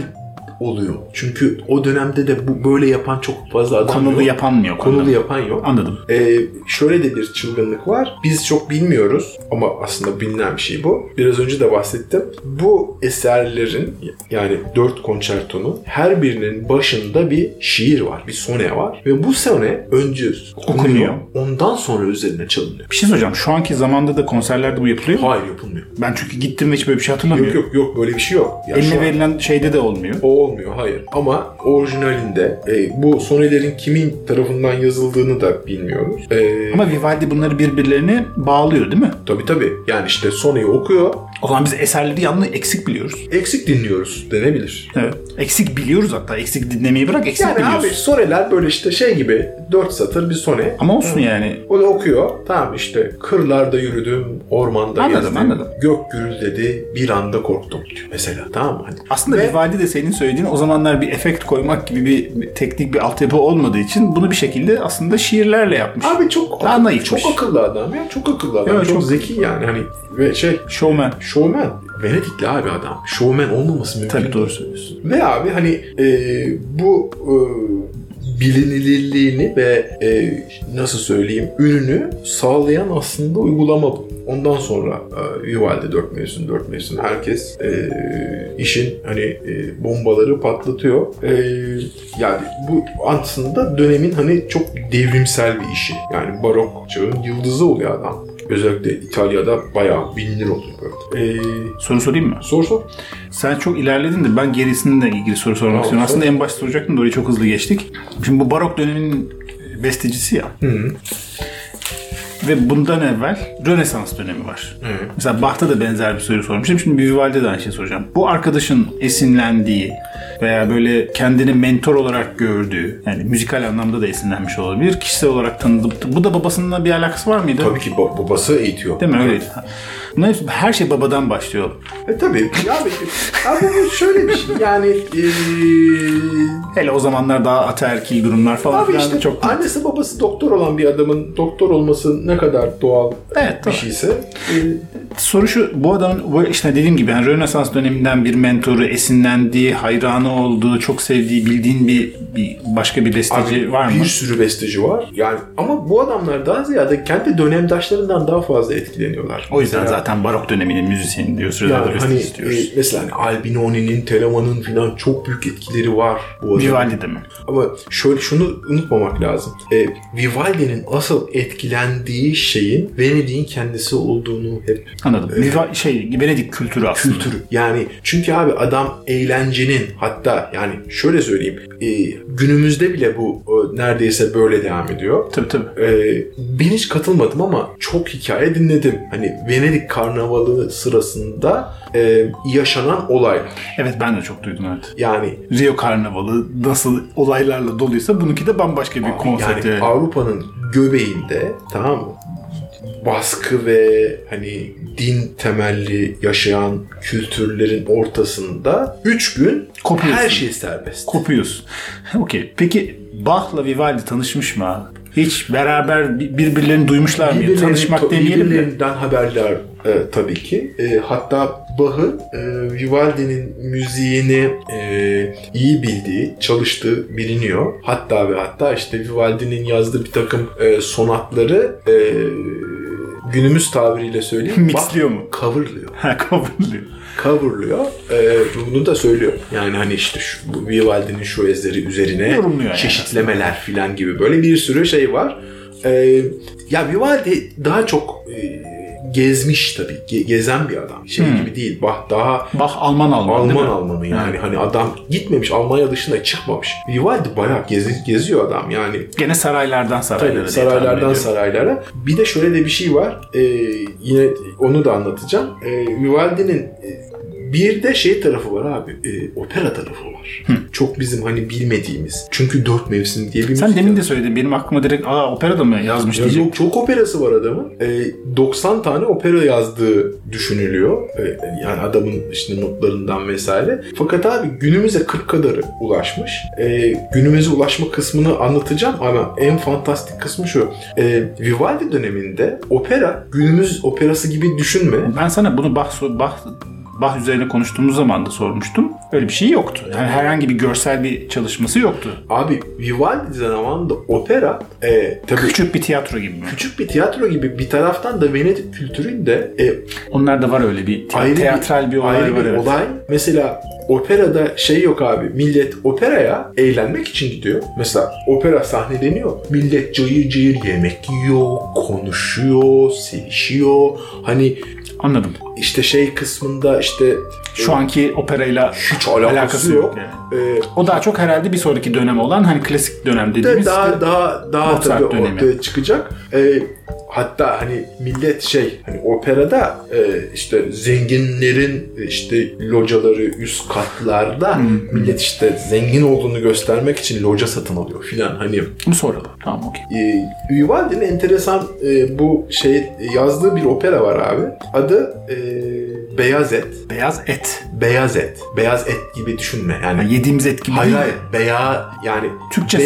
Speaker 2: oluyor. Çünkü o dönemde de bu böyle yapan çok fazla adam
Speaker 1: Konulu
Speaker 2: yok.
Speaker 1: yapan mı yok?
Speaker 2: Konulu
Speaker 1: Anladım.
Speaker 2: yapan yok.
Speaker 1: Anladım.
Speaker 2: Ee, şöyle de bir çılgınlık var. Biz çok bilmiyoruz ama aslında bilinen bir şey bu. Biraz önce de bahsettim. Bu eserlerin yani dört konçertonun her birinin başında bir şiir var. Bir sone var. Ve bu sone önce okunuyor.
Speaker 1: Okunuyor.
Speaker 2: Ondan sonra üzerine çalınıyor.
Speaker 1: Bir şey soracağım. Şu anki zamanda da konserlerde bu yapılıyor mu?
Speaker 2: Hayır yapılmıyor.
Speaker 1: Ben çünkü gittim ve hiç böyle bir şey hatırlamıyorum.
Speaker 2: Yok yok yok böyle bir şey yok. Ya şu
Speaker 1: Eline
Speaker 2: an-
Speaker 1: verilen şeyde de olmuyor.
Speaker 2: O olmuyor hayır. Ama orijinalinde e, bu sonelerin kimin tarafından yazıldığını da bilmiyoruz. E,
Speaker 1: Ama Vivaldi bunları birbirlerine bağlıyor değil mi?
Speaker 2: tabii tabii. Yani işte soneyi okuyor.
Speaker 1: O zaman biz eserleri yanlı eksik biliyoruz.
Speaker 2: Eksik dinliyoruz denebilir.
Speaker 1: Evet. Eksik biliyoruz hatta. Eksik dinlemeyi bırak eksik
Speaker 2: Yani
Speaker 1: biliyoruz.
Speaker 2: abi soneler böyle işte şey gibi dört satır bir sone.
Speaker 1: Ama olsun yani.
Speaker 2: O da okuyor. Tamam işte kırlarda yürüdüm, ormanda
Speaker 1: Anladım,
Speaker 2: gezdim.
Speaker 1: anladım.
Speaker 2: Gök gürüldedi, bir anda korktum diyor mesela. Tamam mı? Hani
Speaker 1: Aslında
Speaker 2: Ve-
Speaker 1: Vivaldi de senin söylediğin o zamanlar bir efekt koymak gibi bir, teknik bir altyapı olmadığı için bunu bir şekilde aslında şiirlerle yapmış.
Speaker 2: Abi çok
Speaker 1: Daha naifmiş.
Speaker 2: çok akıllı adam ya. Çok akıllı adam.
Speaker 1: Evet,
Speaker 2: çok,
Speaker 1: çok-
Speaker 2: zeki yani. Hani ve şey
Speaker 1: Showman.
Speaker 2: Showman. Venedikli abi adam. Showman olmaması mümkün.
Speaker 1: Tabii doğru söylüyorsun.
Speaker 2: Ve abi hani e, bu e, bilinirliğini ve e, nasıl söyleyeyim ününü sağlayan aslında uygulama bu. Ondan sonra e, Vivaldi 4 mevsim 4 mevsim herkes e, işin hani e, bombaları patlatıyor. E, yani bu aslında dönemin hani çok devrimsel bir işi. Yani barok çağın yıldızı oluyor adam. Özellikle İtalya'da bayağı bilinir oluyor böyle. E,
Speaker 1: Soru sorayım mı?
Speaker 2: sor sor.
Speaker 1: Sen çok ilerledin de ben gerisinde ilgili soru sormak
Speaker 2: Tamam,
Speaker 1: istiyorum.
Speaker 2: sor.
Speaker 1: Aslında en başta soracaktım da orayı çok hızlı geçtik. Şimdi bu barok döneminin bestecisi ya.
Speaker 2: Hı hı.
Speaker 1: Ve bundan evvel Rönesans dönemi var.
Speaker 2: Evet.
Speaker 1: Mesela Bach'ta da benzer bir soru sormuştum. Şimdi Vivaldi'de de aynı şey soracağım. Bu arkadaşın esinlendiği veya böyle kendini mentor olarak gördüğü, yani müzikal anlamda da esinlenmiş olabilir. Kişisel olarak tanıdığı. Bu da babasının bir alakası var mıydı?
Speaker 2: Tabii ki ba- babası eğitiyor.
Speaker 1: Değil mi? Öyleydi. Bunların hepsi- her şey babadan başlıyor.
Speaker 2: E tabii. Ya abi, abi bu şöyle bir şey yani eee
Speaker 1: Hele o zamanlar daha ataerkil durumlar falan
Speaker 2: abi işte
Speaker 1: çok...
Speaker 2: annesi babası doktor olan bir adamın doktor olması ne kadar doğal
Speaker 1: Evet,
Speaker 2: bir
Speaker 1: tabii.
Speaker 2: şeyse eee,
Speaker 1: Soru şu, bu adamın bu işte dediğim gibi yani Rönesans döneminden bir mentoru, esinlendiği, hayranı olduğu, çok sevdiği, bildiğin bir, bir başka bir besteci
Speaker 2: abi
Speaker 1: var mı?
Speaker 2: bir sürü besteci var. Yani ama bu adamlar daha ziyade kendi dönemdaşlarından daha fazla etkileniyorlar.
Speaker 1: O yüzden
Speaker 2: Mesela-
Speaker 1: zaten barok döneminin müzisyeni diyoruz.
Speaker 2: yani hani
Speaker 1: istiyoruz.
Speaker 2: e, mesela hani Albinoni'nin, Telemann'ın falan çok büyük etkileri var bu adamın.
Speaker 1: Vivaldi'de mi?
Speaker 2: Ama şöyle şunu unutmamak lazım. E, Vivaldi'nin asıl etkilendiği şeyin Venedik'in kendisi olduğunu hep
Speaker 1: Anladım. Viva, şey, Venedik kültürü aslında.
Speaker 2: kültürü. Yani çünkü abi adam eğlencenin hatta yani şöyle söyleyeyim e, günümüzde bile bu e, neredeyse böyle devam ediyor.
Speaker 1: Tabii tabii.
Speaker 2: E, ben hiç katılmadım ama çok hikaye dinledim. Hani Venedik karnavalı sırasında e, yaşanan olaylar.
Speaker 1: Evet ben de çok duydum evet.
Speaker 2: Yani
Speaker 1: Rio Karnavalı nasıl olaylarla doluysa bununki de bambaşka bir konsept.
Speaker 2: yani. Avrupa'nın göbeğinde tamam mı? Baskı ve hani din temelli yaşayan kültürlerin ortasında 3 gün
Speaker 1: Kopuyorsun.
Speaker 2: her şey serbest.
Speaker 1: Kopuyoruz. Okey. Peki Bach'la Vivaldi tanışmış mı? Hiç beraber bir- birbirlerini duymuşlar mı?
Speaker 2: Birbirlerini-
Speaker 1: Tanışmak demeyelim de.
Speaker 2: birbirlerinden haberler e, tabii ki. E, hatta Bach'ın e, Vivaldi'nin müziğini e, iyi bildiği, çalıştığı biliniyor. Hatta ve hatta işte Vivaldi'nin yazdığı bir takım e, sonatları e, günümüz tabiriyle söyleyeyim.
Speaker 1: Mixliyor mu?
Speaker 2: Coverlıyor.
Speaker 1: Ha coverlıyor.
Speaker 2: Coverlıyor. E, bunu da söylüyor. Yani hani işte şu, bu Vivaldi'nin şu ezleri üzerine
Speaker 1: Yorumluyor yani
Speaker 2: çeşitlemeler filan gibi böyle bir sürü şey var. E, ya Vivaldi daha çok e, gezmiş tabii. Ge- gezen bir adam. Şey gibi değil. Bach daha
Speaker 1: Bach Alman Alman
Speaker 2: Alman? Almanı yani. Hani adam gitmemiş Almanya dışına çıkmamış. Vivaldi bayağı gezi, geziyor adam yani.
Speaker 1: Gene saraylardan saraylara.
Speaker 2: Tabii, saraylardan saraylara. Bir de şöyle de bir şey var. Ee, yine onu da anlatacağım. Ee, Vivaldi'nin e, bir de şey tarafı var abi. e, opera tarafı var. Çok bizim hani bilmediğimiz. Çünkü dört mevsim diye bir
Speaker 1: Sen demin de söyledin. Benim aklıma direkt aa opera da mı yazmış
Speaker 2: Ya
Speaker 1: diyecek.
Speaker 2: yok, çok operası var adamın. Ee, 90 tane opera yazdığı düşünülüyor. Ee, yani adamın işte notlarından vesaire. Fakat abi günümüze 40 kadarı ulaşmış. Ee, günümüze ulaşma kısmını anlatacağım ama en fantastik kısmı şu. Ee, Vivaldi döneminde opera günümüz operası gibi düşünme.
Speaker 1: Ben sana bunu Bach, Bach, Bach üzerine konuştuğumuz zaman da sormuştum. Öyle bir şey yoktu. Yani herhangi bir görsel bir çalışması yoktu.
Speaker 2: Abi Vivaldi zamanında opera e, tabii
Speaker 1: Küçük bir tiyatro gibi mi?
Speaker 2: küçük bir tiyatro gibi bir taraftan da Venedik kültüründe e,
Speaker 1: Onlarda var öyle bir
Speaker 2: ayrı
Speaker 1: teatral bir, olay
Speaker 2: ayrı
Speaker 1: var
Speaker 2: bir
Speaker 1: evet.
Speaker 2: olay. Mesela operada şey yok abi. Millet operaya eğlenmek için gidiyor. Mesela opera sahneleniyor. Millet cayır cayır yemek yiyor, konuşuyor, sevişiyor. Hani
Speaker 1: Anladım.
Speaker 2: İşte şey kısmında işte
Speaker 1: Şu anki operayla
Speaker 2: hiç alakası, yok.
Speaker 1: yani.
Speaker 2: Ee,
Speaker 1: O daha çok herhalde bir sonraki dönem olan hani klasik dönem
Speaker 2: de
Speaker 1: dediğimiz
Speaker 2: daha
Speaker 1: işte-
Speaker 2: daha daha
Speaker 1: Mozart
Speaker 2: tabii
Speaker 1: dönemi.
Speaker 2: ortaya çıkacak. Ee, hatta hani millet şey hani operada e, işte zenginlerin işte locaları üst katlarda millet işte zengin olduğunu göstermek için loca satın alıyor filan hani
Speaker 1: Bunu soralım. Tamam okey.
Speaker 2: e, Vivaldi'nin enteresan e, bu şey yazdığı bir opera var abi. Adı e, Beyaz Et.
Speaker 1: Beyaz et.
Speaker 2: Beyaz Et. Beyaz et gibi düşünme. Yani
Speaker 1: Yani yediğimiz et gibi
Speaker 2: hayır
Speaker 1: değil.
Speaker 2: hayır. Beya yani
Speaker 1: Türkçe
Speaker 2: be,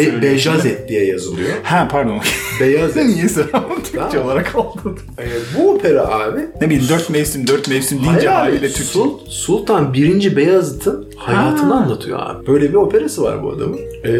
Speaker 1: mi?
Speaker 2: et diye yazılıyor.
Speaker 1: Ha pardon.
Speaker 2: Beyaz et.
Speaker 1: Niyeyse ama Türkçe olarak aldım.
Speaker 2: E, bu opera abi
Speaker 1: Ne bileyim dört mevsim dört mevsim
Speaker 2: Hayır
Speaker 1: deyince
Speaker 2: abi,
Speaker 1: haliyle Türkçe.
Speaker 2: Sul- Sultan 1. Beyazıt'ın hayatını
Speaker 1: Ha.
Speaker 2: anlatıyor abi. Böyle bir operası var bu adamın. Ee,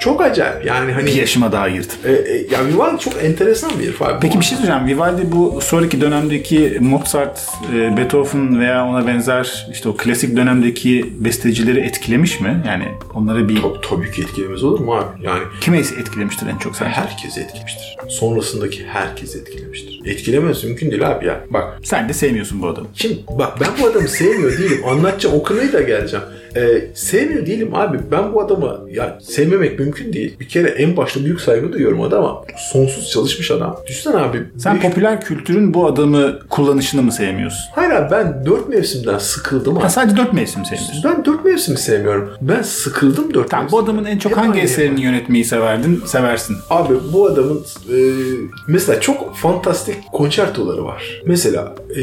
Speaker 2: çok acayip. Yani hani
Speaker 1: Bir yaşıma daha yırtıp.
Speaker 2: e, e, ya Vivaldi çok enteresan bir herif abi.
Speaker 1: Peki bir şey söyleyeceğim. Vivaldi bu sonraki dönemdeki Mozart, e, Beethoven veya ona benzer işte o klasik dönemdeki bestecileri etkilemiş mi? Yani onları bir
Speaker 2: Tabii, tabii ki etkilemez olur mu abi? Yani
Speaker 1: kime etkilemiştir en çok sence?
Speaker 2: herkes etkilemiştir. Sonrasındaki herkes etkilemiştir. Etkilemez mümkün değil abi ya. Bak
Speaker 1: Sen de sevmiyorsun bu adamı.
Speaker 2: Şimdi bak ben bu adamı sevmiyor değilim. Anlatacağım o da geleceğim. Ee, sevmiyor değilim abi. Ben bu adamı ya sevmemek mümkün değil. Bir kere en başta büyük saygı duyuyorum adama. Sonsuz çalışmış adam. Düşünsene abi.
Speaker 1: Sen
Speaker 2: beş-
Speaker 1: popüler kültürün bu adamı kullanışını mı sevmiyorsun?
Speaker 2: Hayır abi ben dört mevsimden sıkıldım
Speaker 1: Ha,
Speaker 2: abi.
Speaker 1: sadece dört mevsim sevmiyorsun.
Speaker 2: Ben dört mevsimi sevmiyorum. Ben sıkıldım dört
Speaker 1: Tamam bu
Speaker 2: mevsim.
Speaker 1: adamın en çok
Speaker 2: Hep
Speaker 1: hangi
Speaker 2: aynı
Speaker 1: eserini yönetmeyi severdin? Seversin.
Speaker 2: Abi bu adamın e, mesela çok fantastik konçertoları var. Mesela e,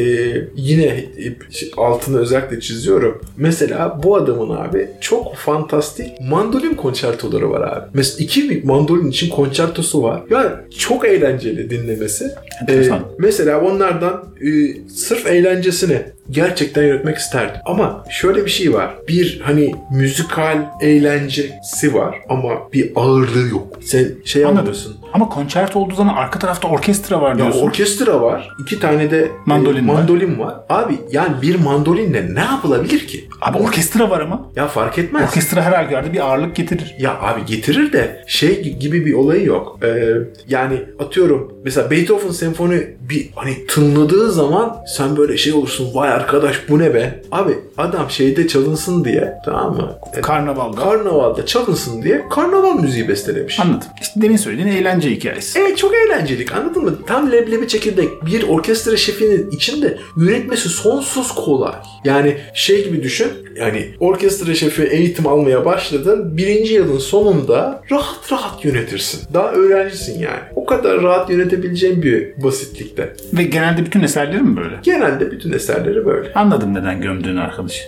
Speaker 2: yine e, altını özellikle çiziyorum. Mesela bu adamın abi çok fantastik mandolin konçertoları var abi. Mesela iki mandolin için konçertosu var. Ya çok eğlenceli dinlemesi.
Speaker 1: Enteresan.
Speaker 2: E, mesela onlardan e, sırf grande de cinema. Gerçekten yönetmek isterdim. Ama şöyle bir şey var. Bir hani müzikal eğlencesi var ama bir ağırlığı yok. Sen şey
Speaker 1: Anladım.
Speaker 2: anlamıyorsun.
Speaker 1: Ama konçerto olduğu zaman arka tarafta orkestra var
Speaker 2: Ya
Speaker 1: diyorsun.
Speaker 2: orkestra var. iki tane de
Speaker 1: Mandolin
Speaker 2: e,
Speaker 1: var.
Speaker 2: mandolin var. Abi yani bir mandolinle ne yapılabilir ki?
Speaker 1: Abi orkestra var ama.
Speaker 2: Ya fark etmez.
Speaker 1: Orkestra her halükarda bir ağırlık getirir.
Speaker 2: Ya abi getirir de şey gibi bir olayı yok. Ee, yani atıyorum mesela Beethoven senfoni bir hani tınladığı zaman sen böyle şey olursun vay arkadaş bu ne be? Abi adam şeyde çalınsın diye tamam mı? E,
Speaker 1: Karnavalda.
Speaker 2: Karnavalda çalınsın diye karnaval müziği bestelemiş.
Speaker 1: Anladım. İşte demin söylediğin eğlence hikayesi.
Speaker 2: Evet çok eğlencelik anladın mı? Tam leblebi çekirdek bir orkestra şefinin içinde yönetmesi sonsuz kolay. Yani şey gibi düşün yani orkestra şefi eğitim almaya başladın birinci yılın sonunda rahat rahat yönetirsin. Daha öğrencisin yani. O kadar rahat yönetebileceğin bir basitlikte.
Speaker 1: Ve genelde bütün eserleri mi böyle?
Speaker 2: Genelde bütün eserleri böyle.
Speaker 1: Anladım neden gömdüğünü arkadaşı.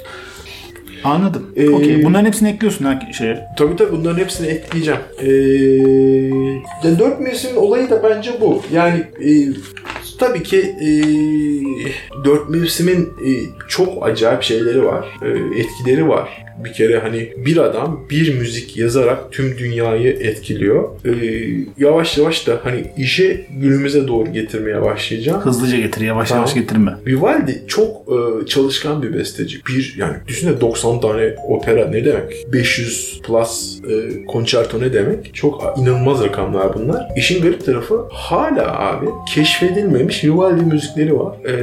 Speaker 1: Anladım.
Speaker 2: Ee,
Speaker 1: Okey. Bunların hepsini ekliyorsun ha şeye.
Speaker 2: Tabii tabii bunların hepsini ekleyeceğim. Ee, ya dört mevsimin olayı da bence bu. Yani e, tabii ki e, dört mevsimin e, çok acayip şeyleri var. E, etkileri var. Bir kere hani bir adam bir müzik yazarak tüm dünyayı etkiliyor. E, yavaş yavaş da hani işi günümüze doğru getirmeye başlayacağım.
Speaker 1: Hızlıca getir, yavaş
Speaker 2: Tamam.
Speaker 1: yavaş getirme.
Speaker 2: Vivaldi çok e, çalışkan bir besteci. Bir yani düşünsene 90 tane opera ne demek? 500 plus e, konçerto ne demek? Çok inanılmaz rakamlar bunlar. İşin garip tarafı hala abi keşfedilmemiş Vivaldi müzikleri var. E,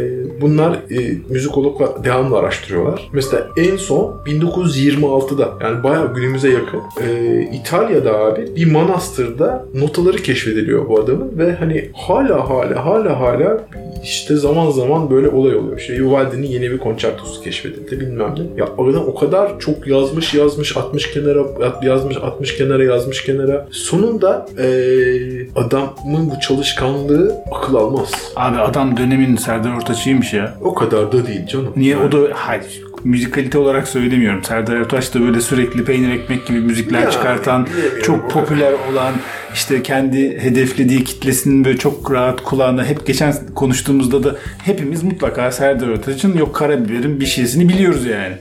Speaker 2: bunlar e, müzikologlar devamlı araştırıyorlar. Mesela en son 1926'da yani bayağı günümüze yakın e, İtalya'da abi bir manastırda notaları keşfediliyor bu adamın ve hani hala hala hala hala işte zaman zaman böyle olay oluyor. İşte Vivaldi'nin yeni bir konçertosu keşfedildi bilmem ne. Ya adam o kadar çok yazmış yazmış 60 kenara yazmış 60 kenara yazmış kenara. Sonunda eee, adamın bu çalışkanlığı akıl almaz.
Speaker 1: Abi adam dönemin Serdar Ortaç'ıymış ya.
Speaker 2: O kadar da değil canım.
Speaker 1: Niye
Speaker 2: Yani-
Speaker 1: o da hayır müzikalite olarak söylemiyorum. Serdar Ortaç da böyle sürekli peynir ekmek gibi müzikler
Speaker 2: Yani,
Speaker 1: çıkartan, çok popüler olan, işte kendi hedeflediği kitlesinin böyle çok rahat kulağına hep geçen konuştuğumuzda da hepimiz mutlaka Serdar Ortaç'ın yok karabiberin bir şeysini biliyoruz yani.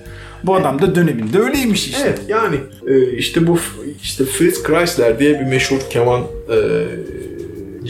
Speaker 1: Bu adam da döneminde öyleymiş işte.
Speaker 2: Evet yani e, işte bu işte Fritz Kreisler diye bir meşhur keman e,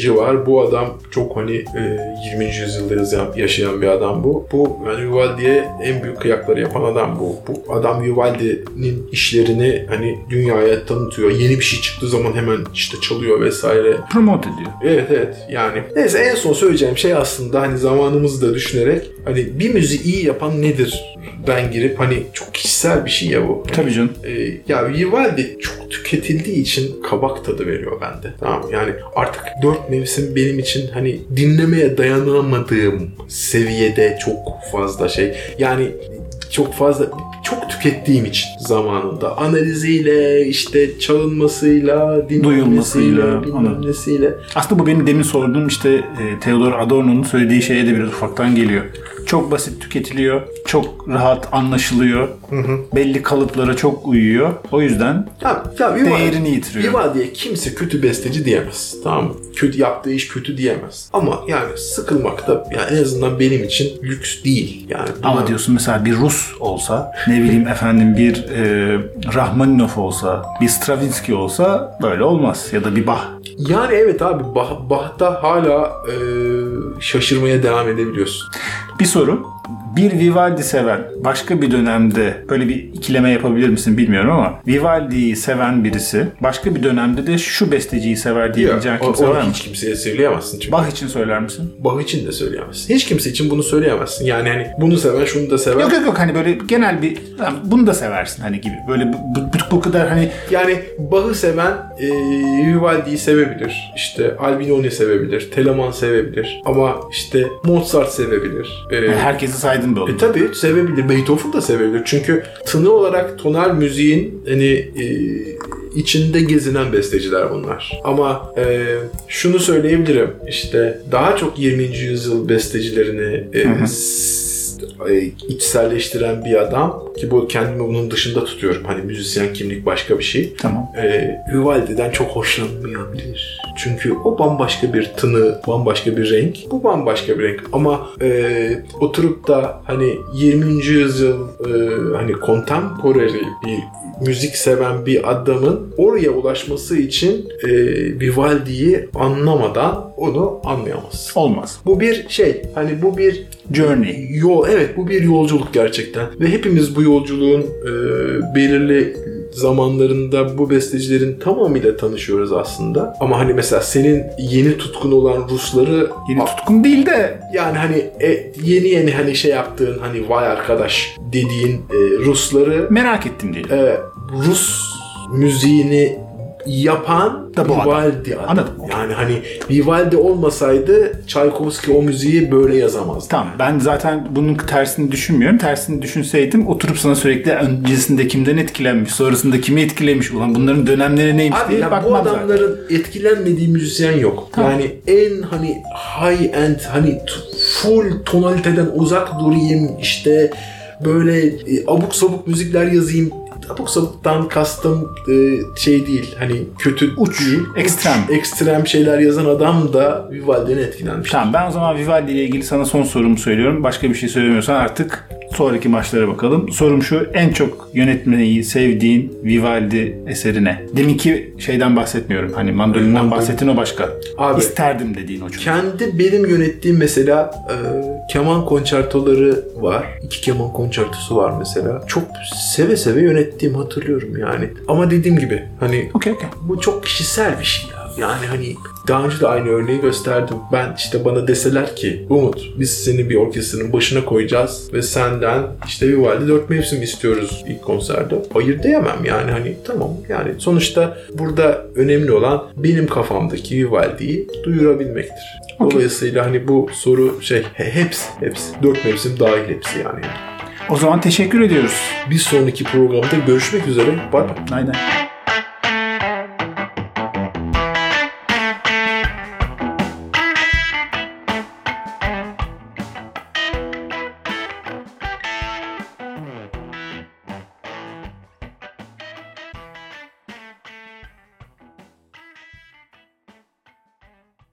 Speaker 2: var. Bu adam çok hani e, 20. yüzyılda yazan, yaşayan bir adam bu. Bu yani Vivaldi'ye en büyük kıyakları yapan adam bu. Bu adam Vivaldi'nin işlerini hani dünyaya tanıtıyor. Yeni bir şey çıktığı zaman hemen işte çalıyor vesaire.
Speaker 1: Promote ediyor.
Speaker 2: Evet evet yani. Neyse en son söyleyeceğim şey aslında hani zamanımızı da düşünerek hani bir müziği iyi yapan nedir? Ben girip hani çok kişisel bir şey ya bu.
Speaker 1: Tabii canım.
Speaker 2: Ee, ya Vivaldi çok tüketildiği için kabak tadı veriyor bende. Tamam yani artık dört mevsim benim için hani dinlemeye dayanamadığım seviyede çok fazla şey. Yani çok fazla çok tükettiğim için zamanında analiziyle işte çalınmasıyla dinlenmesiyle bilmem nesiyle.
Speaker 1: Aslında bu benim demin sorduğum işte e, Theodor Adorno'nun söylediği şeye de biraz ufaktan geliyor. Çok basit tüketiliyor. Çok rahat anlaşılıyor. Hı hı. Belli kalıplara çok uyuyor. O yüzden
Speaker 2: ya, ya Vivaldi,
Speaker 1: değerini yitiriyor.
Speaker 2: Vivaldi'ye kimse kötü besteci diyemez. Tamam mı? Kötü yaptığı iş kötü diyemez. Ama yani sıkılmak da yani en azından benim için lüks değil. Yani
Speaker 1: Ama diyorsun mesela bir Rus olsa ne bileyim efendim bir e, Rahmaninov olsa bir Stravinsky olsa böyle olmaz. Ya da bir Bach.
Speaker 2: Yani evet abi bah, Bach'ta hala e, şaşırmaya devam edebiliyorsun.
Speaker 1: Bir soru bir Vivaldi seven başka bir dönemde böyle bir ikileme yapabilir misin bilmiyorum ama Vivaldi'yi seven birisi başka bir dönemde de şu besteciyi sever diyebileceğin kimse var mı?
Speaker 2: Hiç kimseye söyleyemezsin çünkü.
Speaker 1: Bach için söyler misin?
Speaker 2: Bach için de söyleyemezsin. Hiç kimse için bunu söyleyemezsin. Yani hani bunu seven şunu da sever.
Speaker 1: Yok yok yok hani böyle genel bir bunu da seversin hani gibi. Böyle bu, bu, bu kadar hani
Speaker 2: yani Bach'ı seven e, Vivaldi'yi sevebilir. İşte Albinoni sevebilir. Telemann sevebilir. Ama işte Mozart sevebilir.
Speaker 1: E, herkesi saydın
Speaker 2: bir E tabii sevebilir. Beethoven da sevebilir. Çünkü tını olarak tonal müziğin hani e, içinde gezinen besteciler bunlar. Ama e, şunu söyleyebilirim. İşte daha çok 20. yüzyıl bestecilerini e, e, içselleştiren bir adam ki bu kendimi bunun dışında tutuyorum. Hani müzisyen kimlik başka bir şey.
Speaker 1: Tamam.
Speaker 2: E, Vivaldi'den çok hoşlanmayabilir. Çünkü o bambaşka bir tını, bambaşka bir renk. Bu bambaşka bir renk. Ama e, oturup da hani 20. yüzyıl e, hani contemporary bir müzik seven bir adamın oraya ulaşması için e, Vivaldi'yi anlamadan onu anlayamaz.
Speaker 1: Olmaz.
Speaker 2: Bu bir şey hani bu bir
Speaker 1: journey.
Speaker 2: Yol evet bu bir yolculuk gerçekten ve hepimiz bu yolculuğun e, belirli zamanlarında bu bestecilerin tamamıyla tanışıyoruz aslında. Ama hani mesela senin yeni tutkun olan Rusları
Speaker 1: yeni tutkun değil de
Speaker 2: yani hani e, yeni yeni hani şey yaptığın hani vay arkadaş dediğin e, Rusları
Speaker 1: merak ettim diye.
Speaker 2: E, Rus müziğini yapan
Speaker 1: da bu
Speaker 2: Vivaldi
Speaker 1: adam. Anladım.
Speaker 2: Yani hani Vivaldi olmasaydı Tchaikovsky o müziği böyle yazamazdı.
Speaker 1: Tamam ben zaten bunun tersini düşünmüyorum. Tersini düşünseydim oturup sana sürekli öncesinde kimden etkilenmiş, sonrasında kimi etkilemiş ulan bunların dönemleri neymiş
Speaker 2: Abi
Speaker 1: diye
Speaker 2: ya
Speaker 1: bakmam
Speaker 2: bu adamların
Speaker 1: zaten.
Speaker 2: etkilenmediği müzisyen yok. Tamam. Yani en hani high end hani full tonaliteden uzak durayım işte böyle e, abuk sabuk müzikler yazayım abuk sabuktan kastım e, şey değil hani kötü
Speaker 1: uç değil, ekstrem.
Speaker 2: Ekstrem şeyler yazan adam da Vivaldi'den etkilenmiş.
Speaker 1: Tamam ben o zaman Vivaldi ile ilgili sana son sorumu söylüyorum. Başka bir şey söylemiyorsan artık sonraki maçlara bakalım. Sorum şu en çok yönetmeyi sevdiğin Vivaldi eseri ne? Deminki şeyden bahsetmiyorum. Hani mandolinden bahsettin o başka. Abi, İsterdim dediğin o çünkü.
Speaker 2: Kendi benim yönettiğim mesela e, keman konçertoları var. İki keman konçertosu var mesela. Çok seve seve yönettiğim hatırlıyorum yani. Ama dediğim gibi hani
Speaker 1: okay, okay.
Speaker 2: bu çok kişisel bir şey ya. Yani hani daha önce de aynı örneği gösterdim. Ben işte bana deseler ki Umut biz seni bir orkestranın başına koyacağız ve senden işte Vivaldi dört mevsim istiyoruz ilk konserde. Hayır diyemem yani hani tamam yani sonuçta burada önemli olan benim kafamdaki Vivaldi'yi duyurabilmektir. Okay. Dolayısıyla hani bu soru şey hepsi hepsi dört mevsim dahil hepsi yani.
Speaker 1: O zaman teşekkür ediyoruz.
Speaker 2: Bir sonraki programda görüşmek üzere. Bye bye.
Speaker 1: Aynen.